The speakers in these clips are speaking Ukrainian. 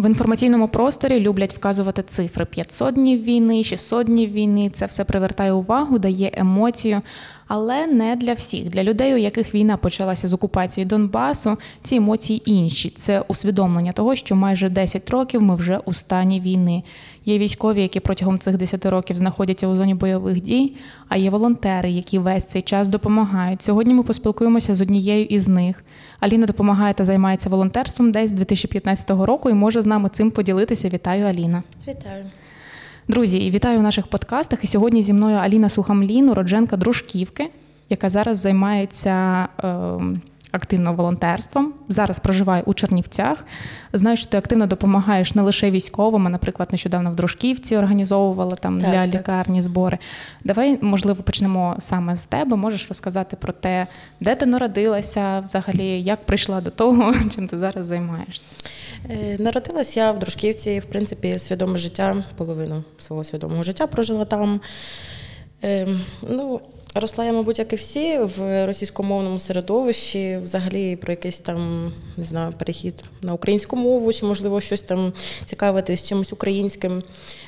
В інформаційному просторі люблять вказувати цифри 500 днів війни, 600 днів війни. Це все привертає увагу, дає емоцію. Але не для всіх. Для людей, у яких війна почалася з окупації Донбасу, ці емоції інші. Це усвідомлення того, що майже 10 років ми вже у стані війни. Є військові, які протягом цих 10 років знаходяться у зоні бойових дій, а є волонтери, які весь цей час допомагають. Сьогодні ми поспілкуємося з однією із них. Аліна допомагає та займається волонтерством десь з 2015 року і може з нами цим поділитися. Вітаю, Аліна. Вітаю. Друзі, вітаю у наших подкастах. І сьогодні зі мною Аліна Сухамлін, уродженка Дружківки, яка зараз займається е, активно волонтерством. Зараз проживає у Чернівцях. Знаю, що ти активно допомагаєш не лише військовим, а, наприклад, нещодавно в Дружківці організовувала там Так, для так. лікарні збори. Давай, можливо, почнемо саме з тебе. Можеш розказати про те, де ти народилася, взагалі, як прийшла до того, чим ти зараз займаєшся. Е, Народилась я в Дружківці, в принципі, свідоме життя, половину свого свідомого життя прожила там. Е, Ну, росла я, мабуть, як і всі, в російськомовному середовищі, взагалі про якийсь там, не знаю, перехід на українську мову, чи, можливо, щось там цікавитись чимось українським.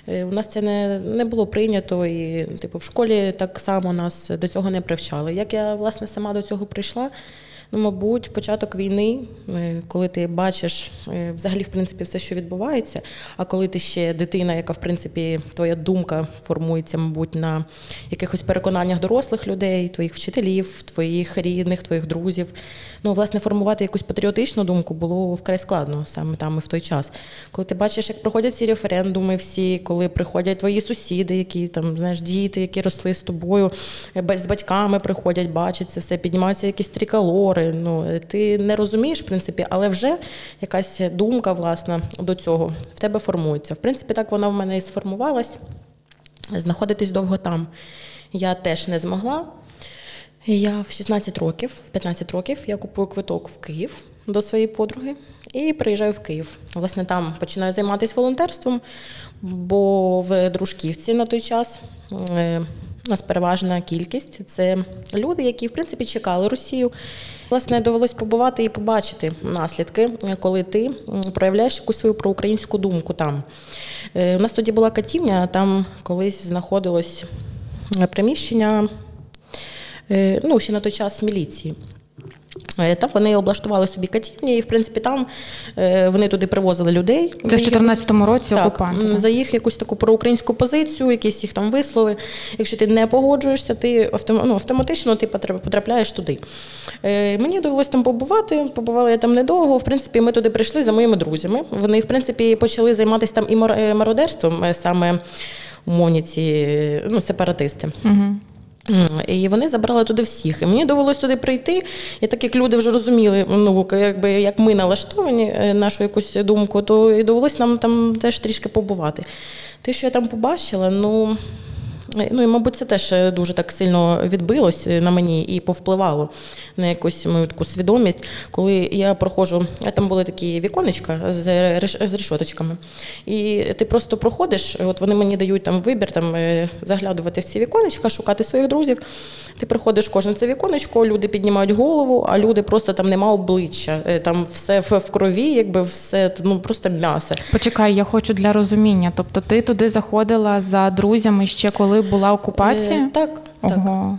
Е, У нас це не, не було прийнято, і типу, в школі так само нас до цього не привчали. Як я, власне, сама до цього прийшла? Ну, мабуть, початок війни, е, коли ти бачиш е, взагалі, в принципі, все, що відбувається. А коли ти ще дитина, яка в принципі твоя думка формується, мабуть, на якихось переконаннях дорослих людей, твоїх вчителів, твоїх рідних, твоїх друзів. Ну, власне, формувати якусь патріотичну думку було вкрай складно саме там і в той час. Коли ти бачиш, як проходять ці референдуми, всі, коли приходять твої сусіди, які там, знаєш, діти, які росли з тобою, е, з батьками приходять, бачать це все, піднімаються якісь триколори. Ну, е, ти не розумієш, в принципі, але вже якась думка, власна, до цього в тебе формується. В принципі, так вона в мене і сформувалась. Знаходитись довго там я теж не змогла. Я в 16 років, в 15 років я купую квиток в Київ до своєї подруги і приїжджаю в Київ. Власне, там починаю займатися волонтерством, бо в Дружківці на той час е, у нас переважна кількість це люди, які в принципі чекали Росію. Власне, довелось побувати і побачити наслідки, коли ти проявляєш якусь свою проукраїнську думку там. Е, У нас тоді була катівня, там колись знаходилось е, приміщення е, ну, ще на той час міліції. Е, Там вони облаштували собі катівні, і в принципі там е, вони туди привозили людей. Це в За їх 2014 році так, окупанти. за їх якусь таку проукраїнську позицію, якісь їх там вислови. Якщо ти не погоджуєшся, ти ну, автоматично ти потрапляєш туди. Е, мені довелось там побувати. Побувала я там недовго. В принципі, ми туди прийшли за моїми друзями. Вони, в принципі, почали займатися там і мар- мародерством, саме умовні ці е, ну, сепаратисти. Угу. І вони забрали туди всіх. І мені довелось туди прийти. І так як люди вже розуміли, ну якби як ми налаштовані е, нашу якусь думку, то і довелось нам там теж трішки побувати. Те, що я там побачила, ну. Ну і, мабуть, це теж е, дуже так сильно відбилось е, на мені і повпливало на якусь мою таку свідомість. Коли я проходжу, е, там були такі віконечка з, з решоточками. І ти просто проходиш, от вони мені дають там вибір там, заглядувати в ці віконечка, шукати своїх друзів. Ти приходиш в кожне це віконечко, люди піднімають голову, а люди просто там нема обличчя. Е, Там все в, крові, якби все ну, просто м'ясо. Почекай, я хочу для розуміння. Тобто ти туди заходила за друзями ще коли була окупація? Е, Так, так. Ого.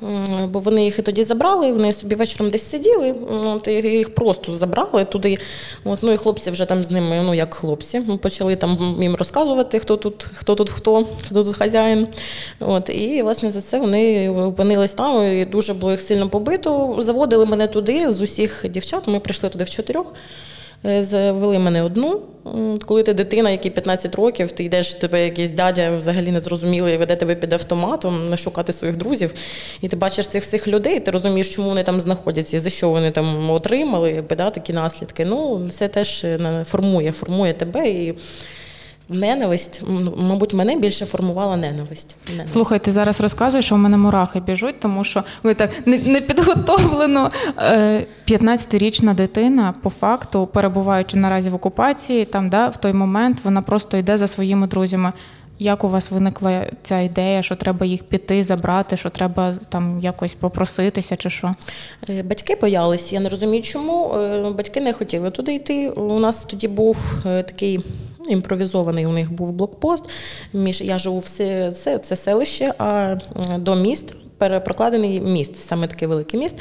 Бо вони їх і тоді забрали, вони собі вечором десь сиділи, м, от, їх просто забрали туди. От, ну і хлопці вже там з ними, ну як хлопці, ну, почали там їм розказувати, хто тут, хто тут хто, хто тут хазяїн. От, і власне за це вони опинились там, і дуже було їх сильно побито. Заводили мене туди з усіх дівчат. Ми прийшли туди в чотирьох. Е, Завели мене одну. Коли ти дитина, якій 15 років, ти йдеш, тебе якийсь дядя взагалі незрозумілий, веде тебе під автоматом шукати своїх друзів, і ти бачиш цих всіх людей, ти розумієш, чому вони там знаходяться, за що вони там отримали, да, такі наслідки. Ну, це теж е, формує, формує тебе і. Ненависть, мабуть, мене більше формувала ненависть. Ненависть. Слухай, ти зараз розказуєш, що в мене мурахи біжуть, тому що ви так не- непідготовлено. Е, 15-річна дитина, по факту, перебуваючи наразі в окупації, там да, в той момент вона просто йде за своїми друзями. Як у вас виникла ця ідея, що треба їх піти, забрати, що треба там якось попроситися, чи що? Е, Батьки боялись, я не розумію, чому. Е, Батьки не хотіли туди йти. У нас тоді був е, такий Імпровізований у них був блокпост. Між я живу в це, це селище, а до міст перепрокладений міст, саме такий великий міст.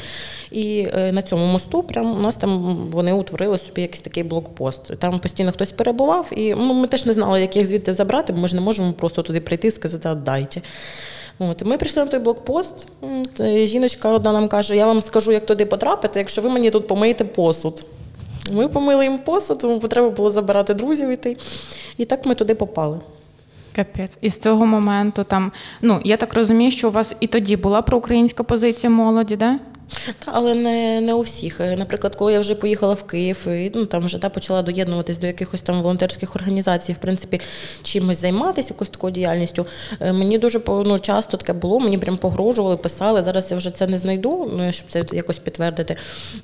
І е, на цьому мосту прям у нас там вони утворили собі якийсь такий блокпост. Там постійно хтось перебував, і ну, ми теж не знали, як їх звідти забрати, бо ми ж не можемо просто туди прийти і сказати, «Отдайте». От, ми прийшли на той блокпост. Жіночка одна нам каже: я вам скажу, як туди потрапити, якщо ви мені тут помиєте посуд. Ми помили їм посуд, тому треба було забирати друзів іти. І так ми туди попали. Капець. І з цього моменту там, ну я так розумію, що у вас і тоді була проукраїнська позиція молоді, да? Та, але не, не у всіх. Е, Наприклад, коли я вже поїхала в Київ, і, ну там вже та, почала доєднуватись до якихось там волонтерських організацій, в принципі, чимось займатися, якоюсь такою діяльністю. е, Мені дуже ну, часто таке було, мені прям погрожували, писали. Зараз я вже це не знайду, ну, щоб це якось підтвердити.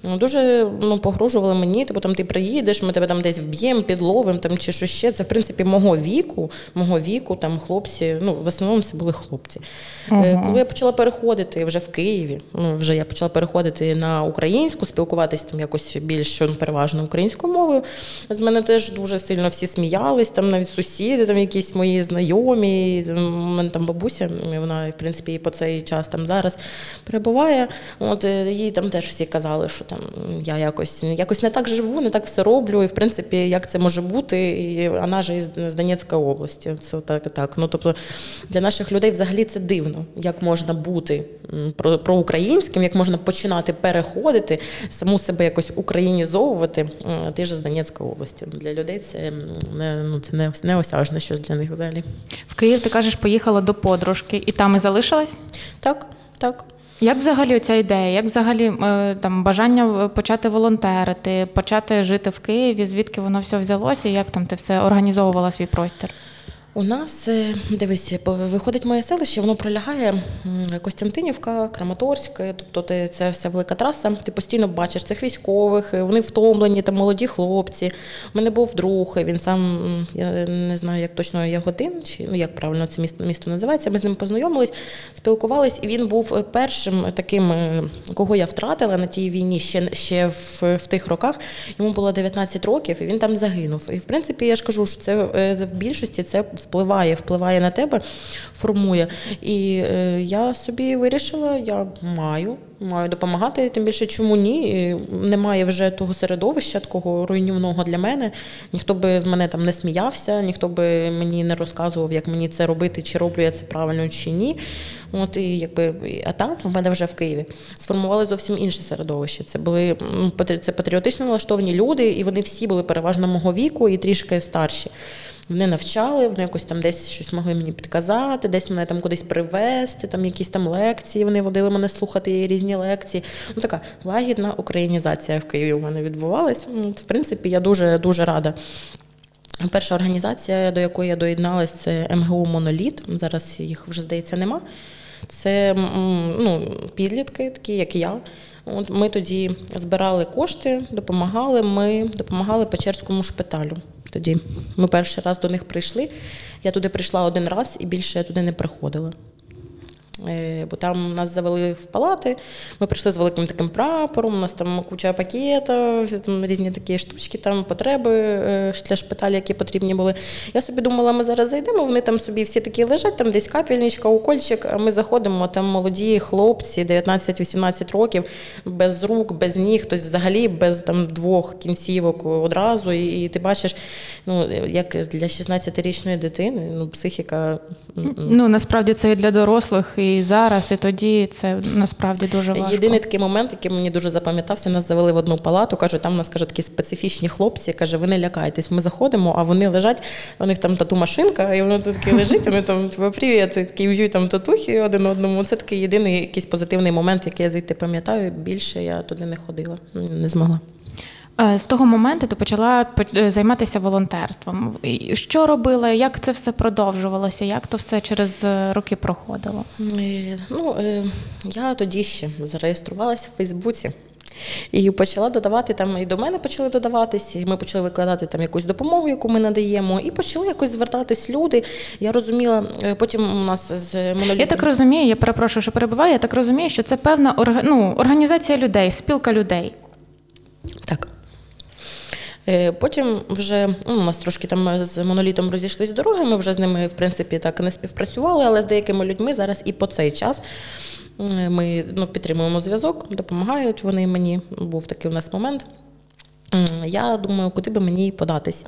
Ну, Дуже ну, погрожували мені, типу там ти приїдеш, ми тебе там десь вб'ємо, підловимо там чи що ще. Це в принципі мого віку, мого віку, там хлопці, ну в основному це були хлопці. Е, Коли я почала переходити вже в Києві, ну вже я почала переходити на українську, спілкуватися там якось більш ну, переважно українською мовою. З мене теж дуже сильно всі сміялись, там навіть сусіди, там якісь мої знайомі. У мене там бабуся, вона в принципі і по цей час там зараз перебуває. От е, їй там теж всі казали, що там я якось якось не так живу, не так все роблю. І в принципі, як це може бути? І вона ж із з Донецької області. Це так так. Ну тобто для наших людей взагалі це дивно, як можна бути проукраїнським, як можна починати переходити, саму себе якось українізовувати. Е, Ти ж з Донецької області. Для людей це не ну це не неосяжне щось для них взагалі. В Київ ти кажеш, поїхала до подружки, і там і залишилась? Так, так. Як взагалі ця ідея? Як взагалі е, там бажання е, почати волонтерити, почати жити в Києві? Звідки воно все взялося? Як там ти все організовувала свій простір? У нас, е, дивись, виходить моє селище, воно пролягає Костянтинівка, Краматорськ, е, тобто ти- це вся велика траса. Ти постійно бачиш цих військових, е, вони втомлені, там молоді хлопці. У мене був друг, він сам, я не знаю, як точно Ягодин, чи ну як правильно це місто, місто називається. Ми з ним познайомились, спілкувались, і він був першим таким, кого я втратила на тій війні ще, ще в, в тих роках. Йому було 19 років, і він там загинув. І в принципі, я ж кажу, що це в більшості це впливає, впливає на тебе, формує. І е, я собі вирішила, я маю. Маю допомагати, тим більше чому ні. Немає вже того середовища, такого руйнівного для мене. Ніхто би з мене там не сміявся, ніхто би мені не розказував, як мені це робити, чи роблю я це правильно, чи ні. От і якби а там в мене вже в Києві сформували зовсім інше середовище. Це були це патріотично налаштовані люди, і вони всі були переважно мого віку і трішки старші. Вони навчали, вони якось там десь щось могли мені підказати, десь мене там кудись привезти, там якісь там лекції. Вони водили мене слухати різні лекції. Ну така лагідна українізація в Києві у мене відбувалась. В принципі, я дуже дуже рада. Перша організація, до якої я доєдналась, це МГУ Моноліт. Зараз їх вже здається нема. Це ну, підлітки, такі як я. От ми тоді збирали кошти, допомагали. Ми допомагали Печерському шпиталю. Тоді ми перший раз до них прийшли. Я туди прийшла один раз і більше я туди не приходила. Е, Бо там нас завели в палати. Ми прийшли з великим таким прапором, у нас там куча пакетів, там різні такі штучки, там потреби е, для шпиталю, які потрібні були. Я собі думала, ми зараз зайдемо, вони там собі всі такі лежать, там десь капельничка, укольчик, а ми заходимо, там молоді хлопці, 19-18 років, без рук, без ніг, хтось взагалі без там двох кінцівок одразу. І, і ти бачиш, ну, як для 16-річної дитини, ну, психіка. Ну насправді це і для дорослих, і зараз, і тоді це насправді дуже важко. Єдиний такий момент, який мені дуже запам'ятався, нас завели в одну палату. Каже, там у нас каже, такі специфічні хлопці. Каже, ви не лякайтесь. Ми заходимо, а вони лежать, у них там тату машинка, і воно тут таке лежить. Вони там типу, привіт, такі в'ють там татухи один одному. Це такий єдиний якийсь позитивний момент, який я звідти пам'ятаю. Більше я туди не ходила, не змогла. Е, З того моменту ти почала е, займатися волонтерством. Що робила? Як це все продовжувалося? Як то все через е, роки проходило? Ну, я тоді ще зареєструвалася в Фейсбуці. І почала додавати там, і до мене почали додаватись, і ми почали викладати там якусь допомогу, яку ми надаємо, і почали якось звертатись люди. Я розуміла, потім у нас з монолітом... Я так розумію, я перепрошую, що перебуваю. Я так розумію, що це певна ну, організація людей, спілка людей. Так. Е, Потім вже ну, у нас трошки там з монолітом розійшлись дороги. Ми вже з ними, в принципі, так не співпрацювали, але з деякими людьми зараз і по цей час. е, Ми ну, підтримуємо зв'язок, допомагають вони мені. Був такий у нас момент. Я думаю, куди би мені податися.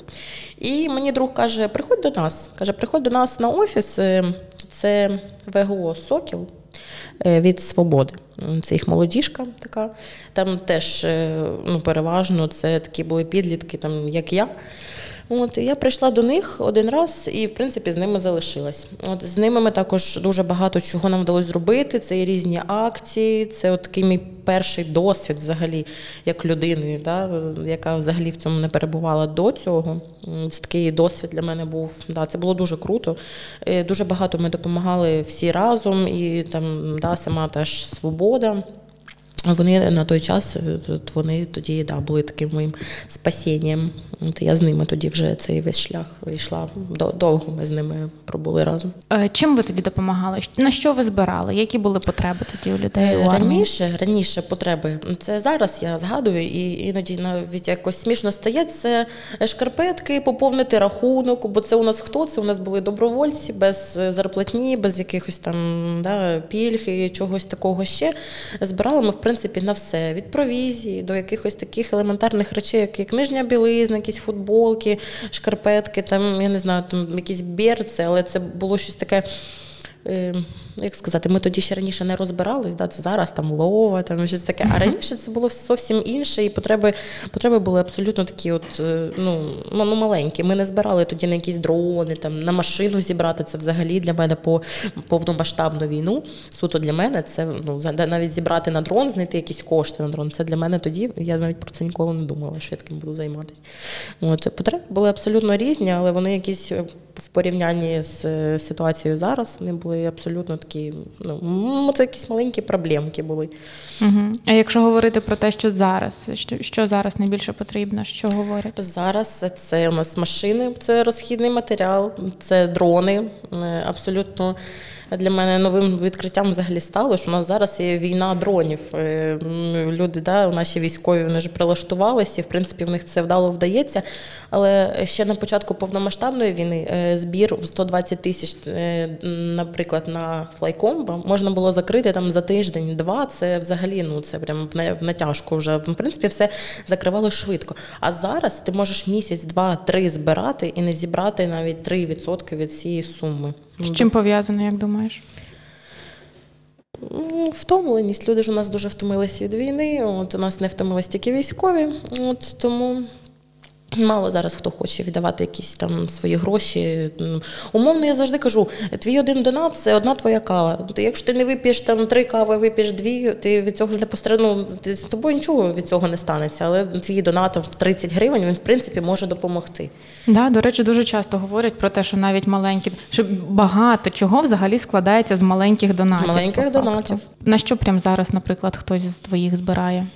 І мені друг каже: приходь до нас. Каже, приходь до нас на офіс. е, Це ВГО Сокіл е, від Свободи. Це їх молодіжка така. Там теж е, ну, переважно це такі були підлітки, там, як я. От, я прийшла до них один раз і, в принципі, з ними залишилась. От, з ними ми також дуже багато чого нам вдалося зробити. Це і різні акції, це от такий мій перший досвід взагалі, як людини, да, яка взагалі в цьому не перебувала до цього. Це такий досвід для мене був. Да, це було дуже круто. Е, Дуже багато ми допомагали всі разом, і там да, сама теж свобода. Вони на той час е, вони тоді да, були таким моїм спасінням. От я з ними тоді вже цей весь шлях вийшла. Довго ми з ними пробули разом. Е, Чим ви тоді допомагали? На що ви збирали? Які були потреби тоді у людей у армії? Раніше, раніше потреби. Це зараз я згадую, і іноді навіть якось смішно стає. Це шкарпетки, поповнити рахунок, бо це у нас хто? Це у нас були добровольці без е, зарплатні, без якихось там да, пільг і чогось такого ще. Збирали ми, в принципі, на все: від провізії до якихось таких елементарних речей, як, нижня білизна, якісь футболки, шкарпетки, там, я не знаю, там якісь берці, але це було щось таке. Е, як сказати, ми тоді ще раніше не розбирались, да, це зараз там лова, там щось таке. А раніше це було зовсім інше, і потреби, потреби були абсолютно такі, от, е, ну, ну, маленькі. Ми не збирали тоді на якісь дрони, там, на машину зібрати. Це взагалі для мене по повномасштабну війну. Суто для мене це ну, навіть зібрати на дрон, знайти якісь кошти на дрон. Це для мене тоді. Я навіть про це ніколи не думала, що я таким буду займатися. От, потреби були абсолютно різні, але вони якісь в порівнянні з е, ситуацією зараз вони були абсолютно такі. Ну, це якісь маленькі проблемки були. Угу. А якщо говорити про те, що зараз, що, що зараз найбільше потрібно, що говорять? Зараз це у нас машини, це розхідний матеріал, це дрони. Е, Абсолютно для мене новим відкриттям взагалі стало, що у нас зараз є війна дронів. Е, Люди, да, наші військові, вони ж прилаштувалися, і в принципі в них це вдало вдається. Але ще на початку повномасштабної війни е, збір в 120 тисяч, е, наприклад, на флайкомбо можна було закрити там за тиждень-два. Це взагалі ну це прям в не- в натяжку вже. В принципі, все закривало швидко. А зараз ти можеш місяць, два, три збирати і не зібрати навіть 3% від цієї суми. З чим пов'язано, як думаєш? Ну, Втомленість. Люди ж у нас дуже втомилися від війни. От у нас не втомились тільки військові. От тому мало зараз хто хоче віддавати якісь там свої гроші. Умовно, я завжди кажу: твій один донат це одна твоя кава. Ти, якщо ти не вип'єш там три кави, вип'єш дві, ти від цього ж не пострадну. З тобою нічого від цього не станеться. Але твій донат в 30 гривень він в принципі може допомогти. Да, до речі, дуже часто говорять про те, що навіть маленькі, що багато чого взагалі складається з маленьких донатів. З маленьких донатів. На що прямо зараз, наприклад, хтось з твоїх збирає?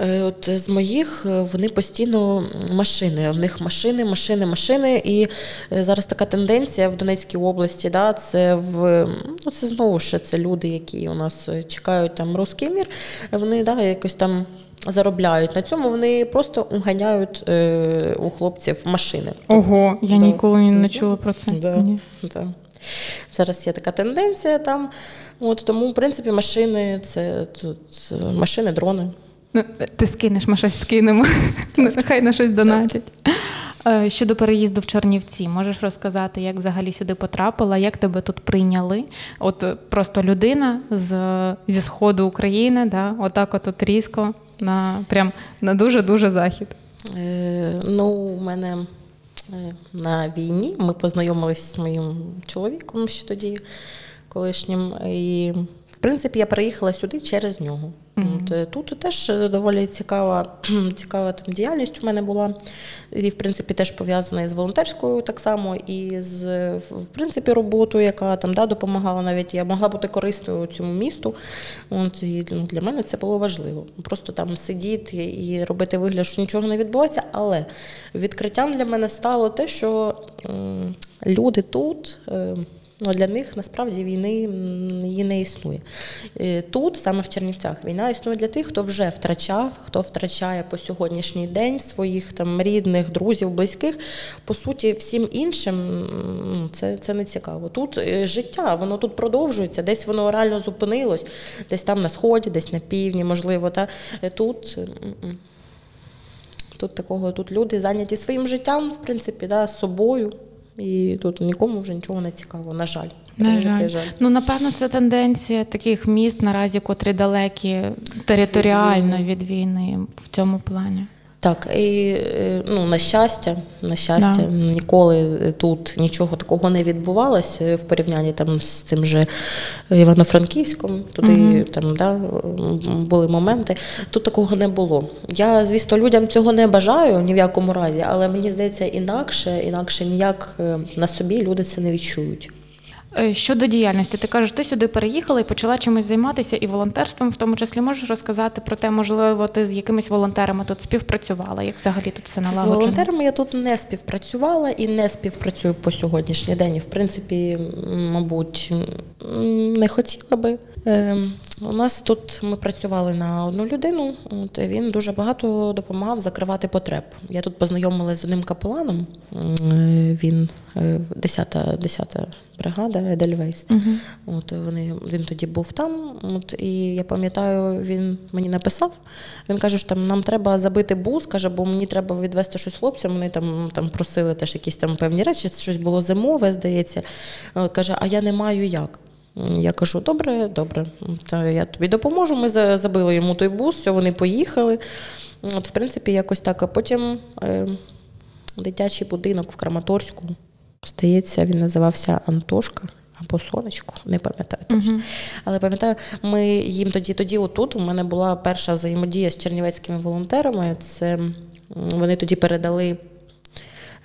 Е, От з моїх е, вони постійно машини. В них машини, машини, машини. І е, зараз така тенденція в Донецькій області. Да, це в ну це знову ж це люди, які у нас чекають там руський мір. Вони да, якось там. Заробляють на цьому, вони просто уганяють е, у хлопців машини. Ого, я Да. ніколи не Не чула про це. Да. Ні. Да. Зараз є така тенденція там. От, тому, в принципі, машини це, це, це машини, дрони. Ну, ти скинеш, ми щось скинемо. Нехай на щось донатять. Е, Щодо переїзду в Чернівці, можеш розказати, як взагалі сюди потрапила, як тебе тут прийняли? От е, просто людина з, зі сходу України, да, отак от, от різко, на, прям на дуже-дуже захід. Е, ну, у мене е, на війні ми познайомилися з моїм чоловіком ще тоді, колишнім. І, в принципі, я приїхала сюди через нього. Е, тут теж е, доволі цікава, цікава там діяльність у мене була. І, в принципі, теж пов'язана з волонтерською так само, і з в принципі, роботою, яка там да, допомагала навіть. Я могла бути корисною цьому місту. От, і ну, для мене це було важливо. Просто там сидіти і робити вигляд, що нічого не відбувається. Але відкриттям для мене стало те, що люди тут. Ну, для них насправді війни її не існує. Е, Тут, саме в Чернівцях, війна існує для тих, хто вже втрачав, хто втрачає по сьогоднішній день своїх там рідних, друзів, близьких. По суті, всім іншим це, це не цікаво. Тут е, життя, воно тут продовжується, десь воно реально зупинилось, десь там на сході, десь на півдні, можливо. Та Е, тут. Тут такого, тут люди зайняті своїм життям, в принципі, да, собою. І тут нікому вже нічого не цікаво, на жаль. На жаль. жаль. Ну, напевно, це тенденція таких міст наразі, котрі далекі територіально Від від війни в цьому плані. Так, і е, ну, на щастя, на щастя, Да. ніколи тут нічого такого не відбувалося в порівнянні там з тим же Івано-Франківськом. Туди Мгм. там да, були моменти. Тут такого не було. Я, звісно, людям цього не бажаю ні в якому разі, але мені здається, інакше, інакше ніяк е, на собі люди це не відчують. Е, Щодо діяльності, ти кажеш, ти сюди переїхала і почала чимось займатися і волонтерством, в тому числі можеш розказати про те, можливо, ти з якимись волонтерами тут співпрацювала, як взагалі тут все З волонтерами я тут не співпрацювала і не співпрацюю по сьогоднішній день. І, в принципі, мабуть, не хотіла би. Ем, У нас тут ми працювали на одну людину. От він дуже багато допомагав закривати потреб. Я тут познайомилася з одним капеланом. Е, Він 10-та, 10-та бригада Едельвейс. Мгм. От вони він тоді був там. От і я пам'ятаю, він мені написав. Він каже, що там нам треба забити бус, каже, бо мені треба відвести щось хлопцям. Вони там, там просили теж якісь там певні речі, щось було зимове, здається. От, каже, а я не маю як. Я кажу, добре, добре, та я тобі допоможу. Ми забили йому той бус, все, вони поїхали. От, в принципі, якось так. А потім е, дитячий будинок в Краматорську, здається, він називався Антошка або Сонечко, не пам'ятаю точно. Мгм. Але пам'ятаю, ми їм тоді, тоді отут у мене була перша взаємодія з чернівецькими волонтерами. Це вони тоді передали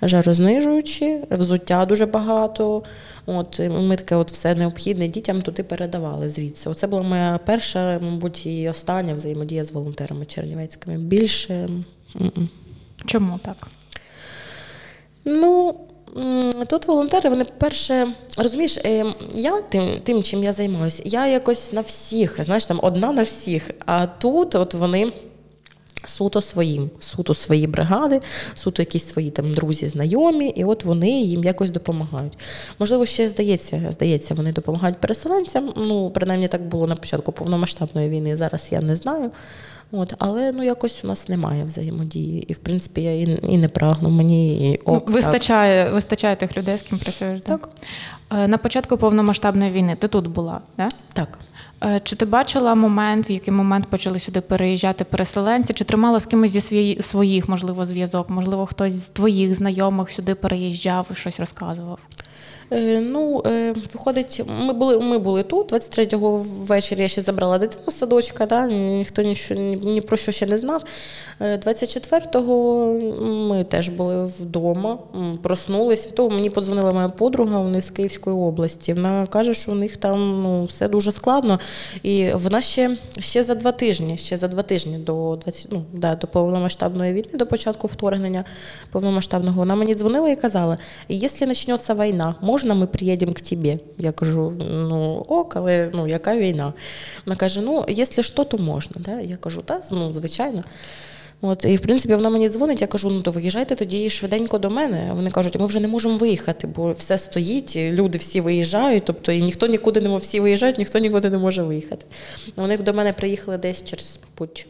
жарознижуючі, взуття дуже багато. От ми таке, от все необхідне дітям туди передавали звідси. Оце була моя перша, мабуть, і остання взаємодія з волонтерами чернівецькими. Більше. Чому так? Ну, тут волонтери, вони перше, розумієш, е, я тим, тим, чим я займаюся, я якось на всіх, знаєш, там одна на всіх. А тут от вони. Суто своїм, суто свої бригади, суто якісь свої там друзі, знайомі, і от вони їм якось допомагають. Можливо, ще здається, здається, вони допомагають переселенцям. Ну, принаймні так було на початку повномасштабної війни. Зараз я не знаю. От, але ну якось у нас немає взаємодії. І в принципі я і, і не прагну. Мені і Ну, ок, так. вистачає, вистачає тих людей, з ким працюєш. да? Так. Е, На початку повномасштабної війни ти тут була, да? Так. Е, Чи ти бачила момент, в який момент почали сюди переїжджати переселенці? Чи тримала з кимось зі свої- своїх, можливо, зв'язок? Можливо, хтось з твоїх знайомих сюди переїжджав і щось розказував? Е, ну, е, виходить, ми були, ми були тут. 23-го ввечері я ще забрала дитину з садочка, да, ніхто нічого, ні, про що ще не знав. Е, 24-го ми теж були вдома, проснулись. Того мені подзвонила моя подруга, вони з Київської області. Вона каже, що у них там ну, все дуже складно. І вона ще, ще за два тижні, ще за два тижні до 20, ну, да, до повномасштабної війни, до початку вторгнення повномасштабного, вона мені дзвонила і казала: якщо почнеться війна, можна ми приїдемо к тебе? Я кажу, ну ок, але ну, яка війна? Вона каже: ну, якщо що, то можна. Да? Я кажу, так, ну, звичайно. От, і в принципі вона мені дзвонить, я кажу, ну то виїжджайте тоді швиденько до мене. Вони кажуть, ми вже не можемо виїхати, бо все стоїть, люди всі виїжджають, тобто і ніхто нікуди не може, всі виїжджають, ніхто нікуди не може виїхати. Вони до мене приїхали десь через, мабуть,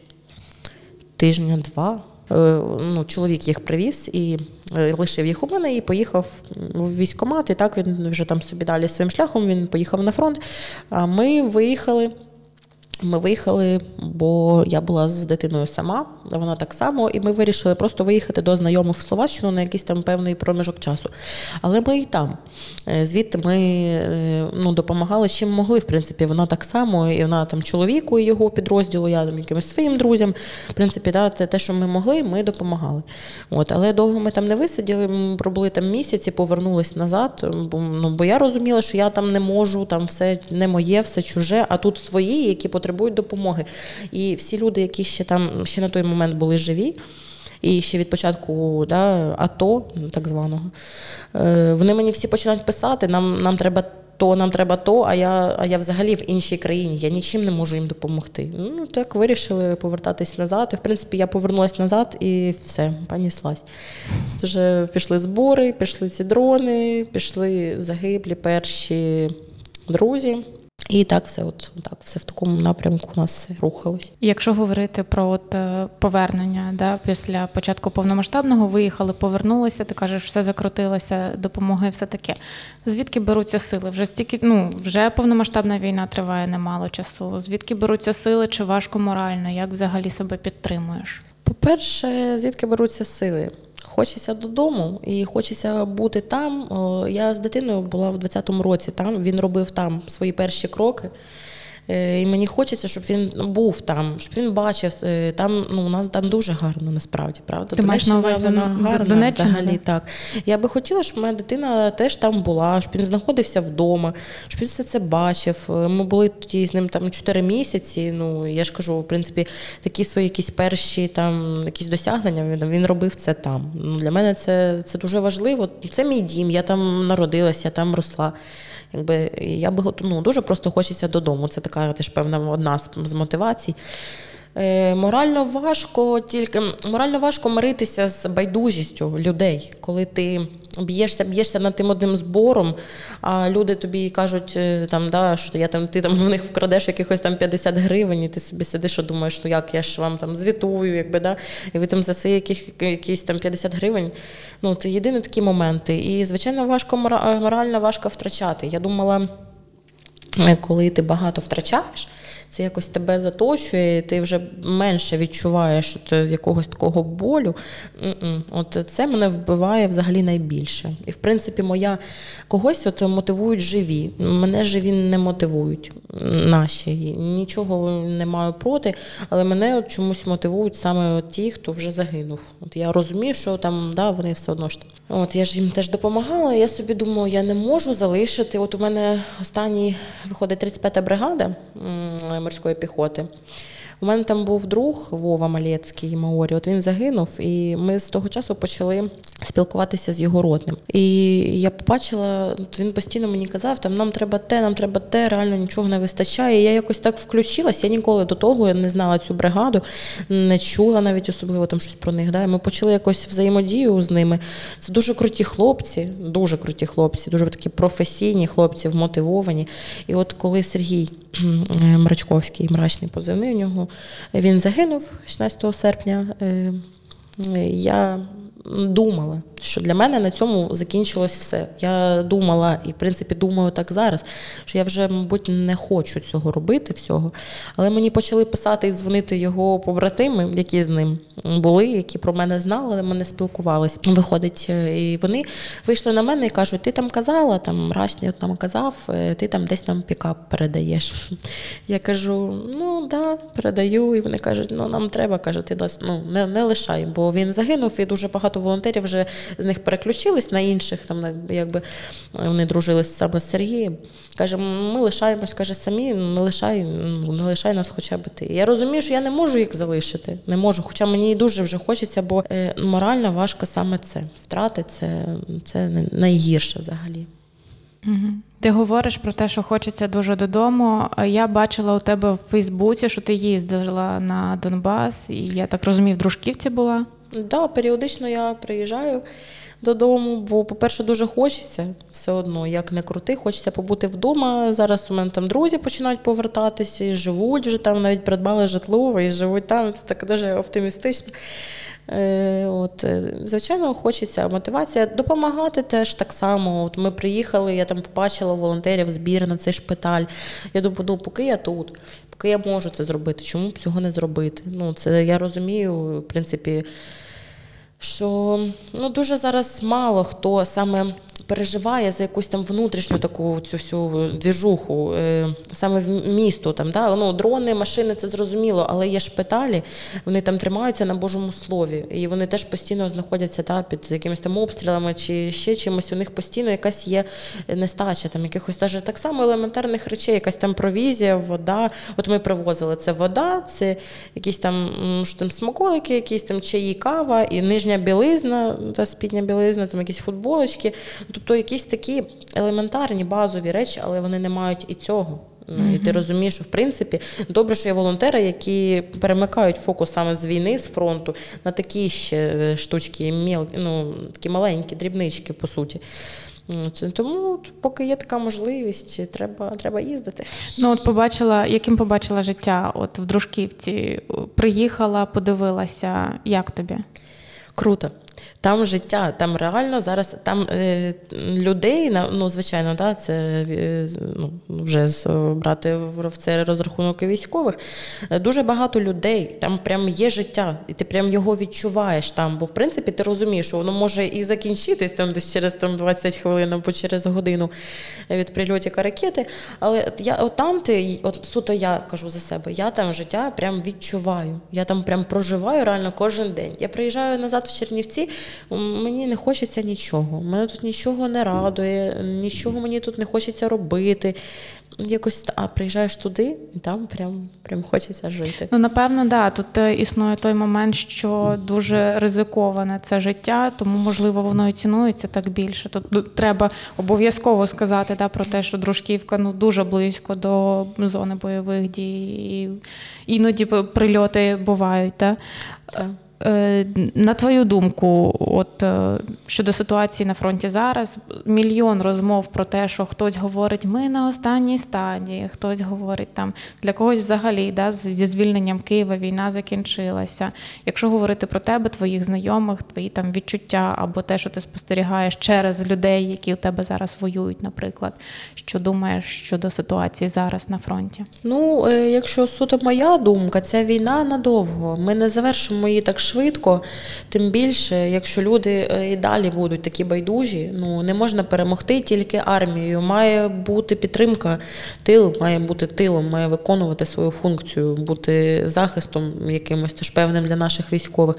тижня-два. Е, Ну, чоловік їх привіз і е, лишив їх у мене і поїхав в військкомат. І так він вже там собі далі своїм шляхом він поїхав на фронт. А ми виїхали. Ми виїхали, бо я була з дитиною сама, вона так само, і ми вирішили просто виїхати до знайомих в Словаччину на якийсь там певний проміжок часу. Але ми і там. Е, Звідти ми е, ну, допомагали чим могли, в принципі, вона так само, і вона там чоловіку і його підрозділу, я там якимось своїм друзям. В принципі, да, те, що ми могли, ми допомагали. От, але довго ми там не висиділи, ми пробули там і повернулись назад. Бо, ну, бо я розуміла, що я там не можу, там все не моє, все чуже, а тут свої, які потребують допомоги. І всі люди, які ще там ще на той момент були живі. І ще від початку да, АТО, так званого, е, вони мені всі починають писати, нам, нам треба то, нам треба то, а я, а я взагалі в іншій країні, я нічим не можу їм допомогти. Ну так вирішили повертатись назад. І в принципі я повернулася назад і все, поніслась. Це вже пішли збори, пішли ці дрони, пішли загиблі перші друзі. І так все, от так, все в такому напрямку у нас рухалось. Якщо говорити про от е, повернення, да, після початку повномасштабного виїхали, повернулися, ти кажеш, все закрутилося, допомоги, все таке. Звідки беруться сили? Вже стільки, ну вже повномасштабна війна триває немало часу. Звідки беруться сили? Чи важко морально? Як взагалі себе підтримуєш? По-перше, звідки беруться сили? Хочеться додому і хочеться бути там. Я з дитиною була в 20-му році там, він робив там свої перші кроки. Е, І мені хочеться, щоб він був там, щоб він бачив. е, Там ну у нас там дуже гарно, насправді, правда. Ти маєш на увазі, вона ну, гарна Донеччина, взагалі так. Я би хотіла, щоб моя дитина теж там була, щоб він знаходився вдома, щоб він все це бачив. Ми були тоді з ним там 4 місяці. Ну я ж кажу, в принципі, такі свої якісь перші там якісь досягнення. Він він робив це там. Ну для мене це, це дуже важливо. Це мій дім. Я там народилася, я там росла. Якби я би ну, дуже просто хочеться додому. Це така теж певна одна з, мотивацій. Е, морально важко тільки морально важко миритися з байдужістю людей, коли ти б'єшся, б'єшся над тим одним збором, а люди тобі кажуть, е, там, да, що я там, ти там в них вкрадеш якихось там 50 гривень, і ти собі сидиш і думаєш, ну як я ж вам там звітую, якби, да, і ви там за свої яких, якісь там 50 гривень. Ну, це єдині такі моменти. І, звичайно, важко морально важко втрачати. Я думала, коли ти багато втрачаєш, це якось тебе заточує, ти вже менше відчуваєш от е, якогось такого болю. От це мене вбиває взагалі найбільше. І в принципі, моя когось от мотивують живі. Мене живі не мотивують наші. Нічого не маю проти, але мене от чомусь мотивують саме от ті, хто вже загинув. От я розумію, що там да, вони все одно ж. От я ж їм теж допомагала. Я собі думаю, я не можу залишити. От у мене останній виходить 35-та бригада морської піхоти. У мене там був друг Вова Малецький Маорі. От він загинув, і ми з того часу почали спілкуватися з його родним. І я побачила, він постійно мені казав, там нам треба те, нам треба те, реально нічого не вистачає. І я якось так включилась. Я ніколи до того не знала цю бригаду, не чула навіть особливо там щось про них. Да? Ми почали якось взаємодію з ними. Це дуже круті хлопці, дуже круті хлопці, дуже такі професійні хлопці, вмотивовані. І от коли Сергій е, Мрачковський, мрачний позивний у нього, він загинув 16 серпня. е, Я думала, що для мене на цьому закінчилось все. Я думала, і в принципі думаю так зараз, що я вже, мабуть, не хочу цього робити всього. Але мені почали писати і дзвонити його побратими, які з ним були, які про мене знали, але ми не спілкувалися. Виходить, е, і вони вийшли на мене і кажуть: ти там казала, там Рашня там казав, е, ти там десь нам пікап передаєш. Я кажу: ну да, передаю. І вони кажуть, ну нам треба, каже, ти нас ну, не, не лишай, бо він загинув, і дуже багато волонтерів вже з них переключились на інших, там якби вони дружили саме з Сергієм. Каже, ми лишаємось, каже, самі, не лишай, не лишай нас хоча б ти. Я розумію, що я не можу їх залишити. Не можу, хоча мені дуже вже хочеться, бо е, морально важко саме це. Втрати це, це найгірше взагалі. Ти говориш про те, що хочеться дуже додому. Я бачила у тебе в Фейсбуці, що ти їздила на Донбас, і я так розумію, в Дружківці була. Да, періодично я приїжджаю додому, бо, по-перше, дуже хочеться все одно, як не крути, хочеться побути вдома. Зараз у мене там друзі починають повертатися, і живуть вже там, навіть придбали житло і живуть там. Це так дуже оптимістично. Е, От, е, звичайно, хочеться мотивація допомагати теж так само. От ми приїхали, я там побачила волонтерів збір на цей шпиталь. Я думаю, ну, поки я тут, поки я можу це зробити, чому б цього не зробити? Ну, це я розумію, в принципі, що ну, дуже зараз мало хто саме переживає за якусь там внутрішню таку цю всю двіжуху, е, саме в місто. Там, да? ну, дрони, машини, це зрозуміло, але є шпиталі, вони там тримаються на Божому слові. І вони теж постійно знаходяться да, під якимись там обстрілами чи ще чимось. У них постійно якась є нестача, там якихось даже так само елементарних речей, якась там провізія, вода. От ми привозили це вода, це якісь там, що там смаколики, якісь там чаї, кава і нижня білизна, та спідня білизна, там якісь футболочки. Тобто якісь такі елементарні базові речі, але вони не мають і цього. Ну, І ти розумієш, що в принципі добре, що є волонтери, які перемикають фокус саме з війни, з фронту на такі ще е, штучки, ну, такі маленькі, дрібнички, по суті. Це, тому поки є така можливість, треба, треба їздити. Ну, от побачила, яким побачила життя от в Дружківці. Приїхала, подивилася, як тобі? Круто. Там життя, там реально зараз там е, людей, ну звичайно, да, це е, ну, вже з, брати в це розрахунок військових. е, Дуже багато людей, там прям є життя, і ти прям його відчуваєш там. Бо в принципі ти розумієш, що воно може і закінчитись там десь через там 20 хвилин або через годину від прильотика ракети. Але от я от там ти, от суто я кажу за себе, я там життя прям відчуваю. Я там прям проживаю реально кожен день. Я приїжджаю назад в Чернівці, мені не хочеться нічого. Мене тут нічого не радує, нічого мені тут не хочеться робити. Якось а приїжджаєш туди, і там прям, прям хочеться жити. Ну, напевно, да. Тут е, існує той момент, що дуже ризиковане це життя, тому можливо воно і цінується так більше. Тут треба обов'язково сказати да, про те, що Дружківка ну дуже близько до зони бойових дій, і іноді прильоти бувають. Да? Так. Е, На твою думку, от е, щодо ситуації на фронті зараз, мільйон розмов про те, що хтось говорить, ми на останній стадії, хтось говорить там для когось взагалі да, зі звільненням Києва війна закінчилася. Якщо говорити про тебе, твоїх знайомих, твої там відчуття або те, що ти спостерігаєш через людей, які у тебе зараз воюють, наприклад, що думаєш щодо ситуації зараз на фронті? Ну, е, якщо суто моя думка, ця війна надовго. Ми не завершимо її так швидко. Тим більше, якщо люди е, і далі будуть такі байдужі, ну не можна перемогти тільки армією. Має бути підтримка, тил має бути тилом, має виконувати свою функцію, бути захистом якимось теж певним для наших військових.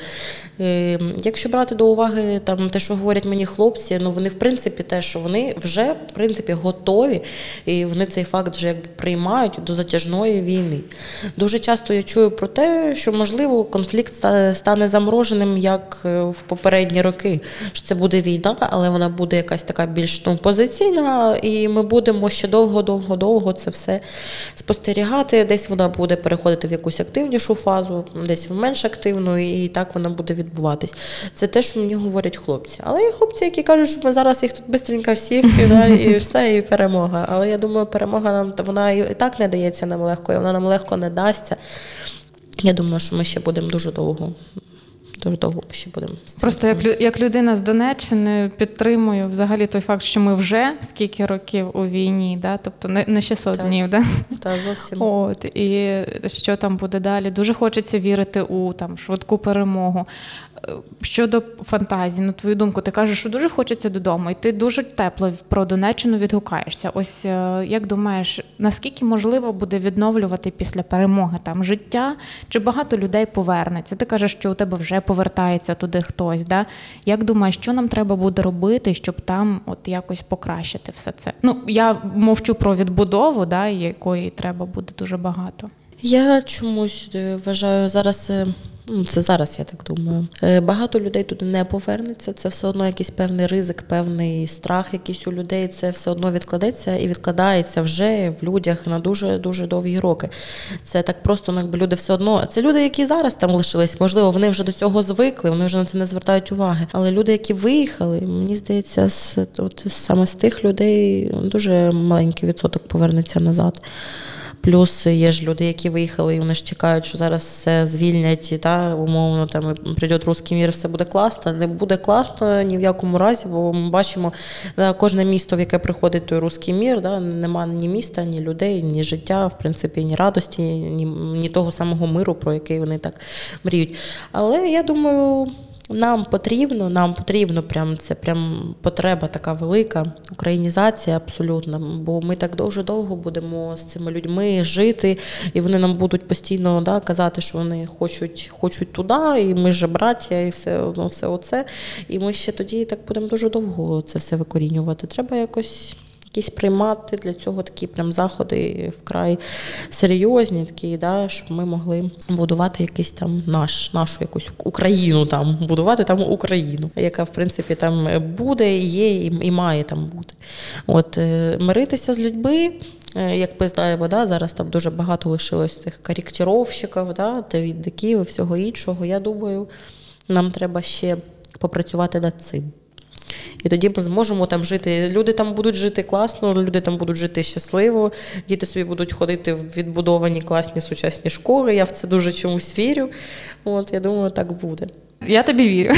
Е, Якщо брати до уваги там те, що говорять мені хлопці, ну вони в принципі те, що вони вже в принципі готові, і вони цей факт вже якби приймають до затяжної війни. Дуже часто я чую про те, що можливо конфлікт ста- стане замороженим, як е, в попередні роки. Що це буде війна, але вона буде якась така більш ну, позиційна, і ми будемо ще довго, довго, довго це все спостерігати. Десь вона буде переходити в якусь активнішу фазу, десь в менш активну, і так вона буде відбуватись. Це те, що мені говорять хлопці. Але є хлопці, які кажуть, що ми зараз їх тут бистренько всіх і, да, і все, і перемога. Але я думаю, перемога нам вона і так не дається нам легко, і вона нам легко не дасться. Я думаю, що ми ще будемо дуже довго. Дуже довго ще будемо. Просто як, як людина з Донеччини підтримую взагалі той факт, що ми вже скільки років у війні, да? тобто не, не 600 Так. днів. Да? Та зовсім. От, і що там буде далі. Дуже хочеться вірити у там, швидку перемогу. Е, Щодо фантазії, на твою думку, ти кажеш, що дуже хочеться додому, і ти дуже тепло про Донеччину відгукаєшся. Ось е, як думаєш, наскільки можливо буде відновлювати після перемоги там життя? Чи багато людей повернеться? Ти кажеш, що у тебе вже повертається туди хтось. Да? Як думаєш, що нам треба буде робити, щоб там от якось покращити все це? Ну я мовчу про відбудову, да, якої треба буде дуже багато. Я чомусь е, вважаю зараз. Ну, це зараз, я так думаю. Е, Багато людей туди не повернеться. Це все одно якийсь певний ризик, певний страх якийсь у людей. Це все одно відкладеться і відкладається вже в людях на дуже дуже довгі роки. Це так просто, ну, якби люди все одно. Це люди, які зараз там лишились. Можливо, вони вже до цього звикли, вони вже на це не звертають уваги. Але люди, які виїхали, мені здається, з от саме з тих людей дуже маленький відсоток повернеться назад. Плюс є ж люди, які виїхали, і вони ж чекають, що зараз все звільнять, і, та, умовно, там прийде русський мір, все буде класно. Не буде класно ні в якому разі, бо ми бачимо, да, кожне місто, в яке приходить той русський мір, да, нема ні міста, ні людей, ні життя, в принципі, ні радості, ні, ні того самого миру, про який вони так мріють. Але я думаю. Нам потрібно, нам потрібно прям це прям потреба така велика, українізація абсолютно. Бо ми так дуже довго будемо з цими людьми жити, і вони нам будуть постійно да, казати, що вони хочуть, хочуть туди, і ми ж браття, і все одно все оце. І ми ще тоді так будемо дуже довго це все викорінювати. Треба якось. Якісь приймати для цього такі прям заходи вкрай серйозні, такі, да, щоб ми могли будувати якийсь там наш, нашу якусь Україну там, будувати там Україну, яка в принципі там буде, є і, і має там бути. От е, миритися з людьми. Е, Як ми знаємо, да, зараз там дуже багато лишилось цих коректировщиків, да, довідників і всього іншого. Я думаю, нам треба ще попрацювати над цим. І тоді ми зможемо там жити. Люди там будуть жити класно, люди там будуть жити щасливо, діти собі будуть ходити в відбудовані класні сучасні школи. Я в це дуже чомусь вірю. От я думаю, так буде. Я тобі вірю.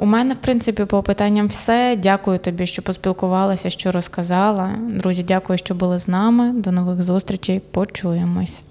У мене, в принципі, по питанням все. Дякую тобі, що поспілкувалася, що розказала. Друзі, дякую, що були з нами. До нових зустрічей. Почуємось.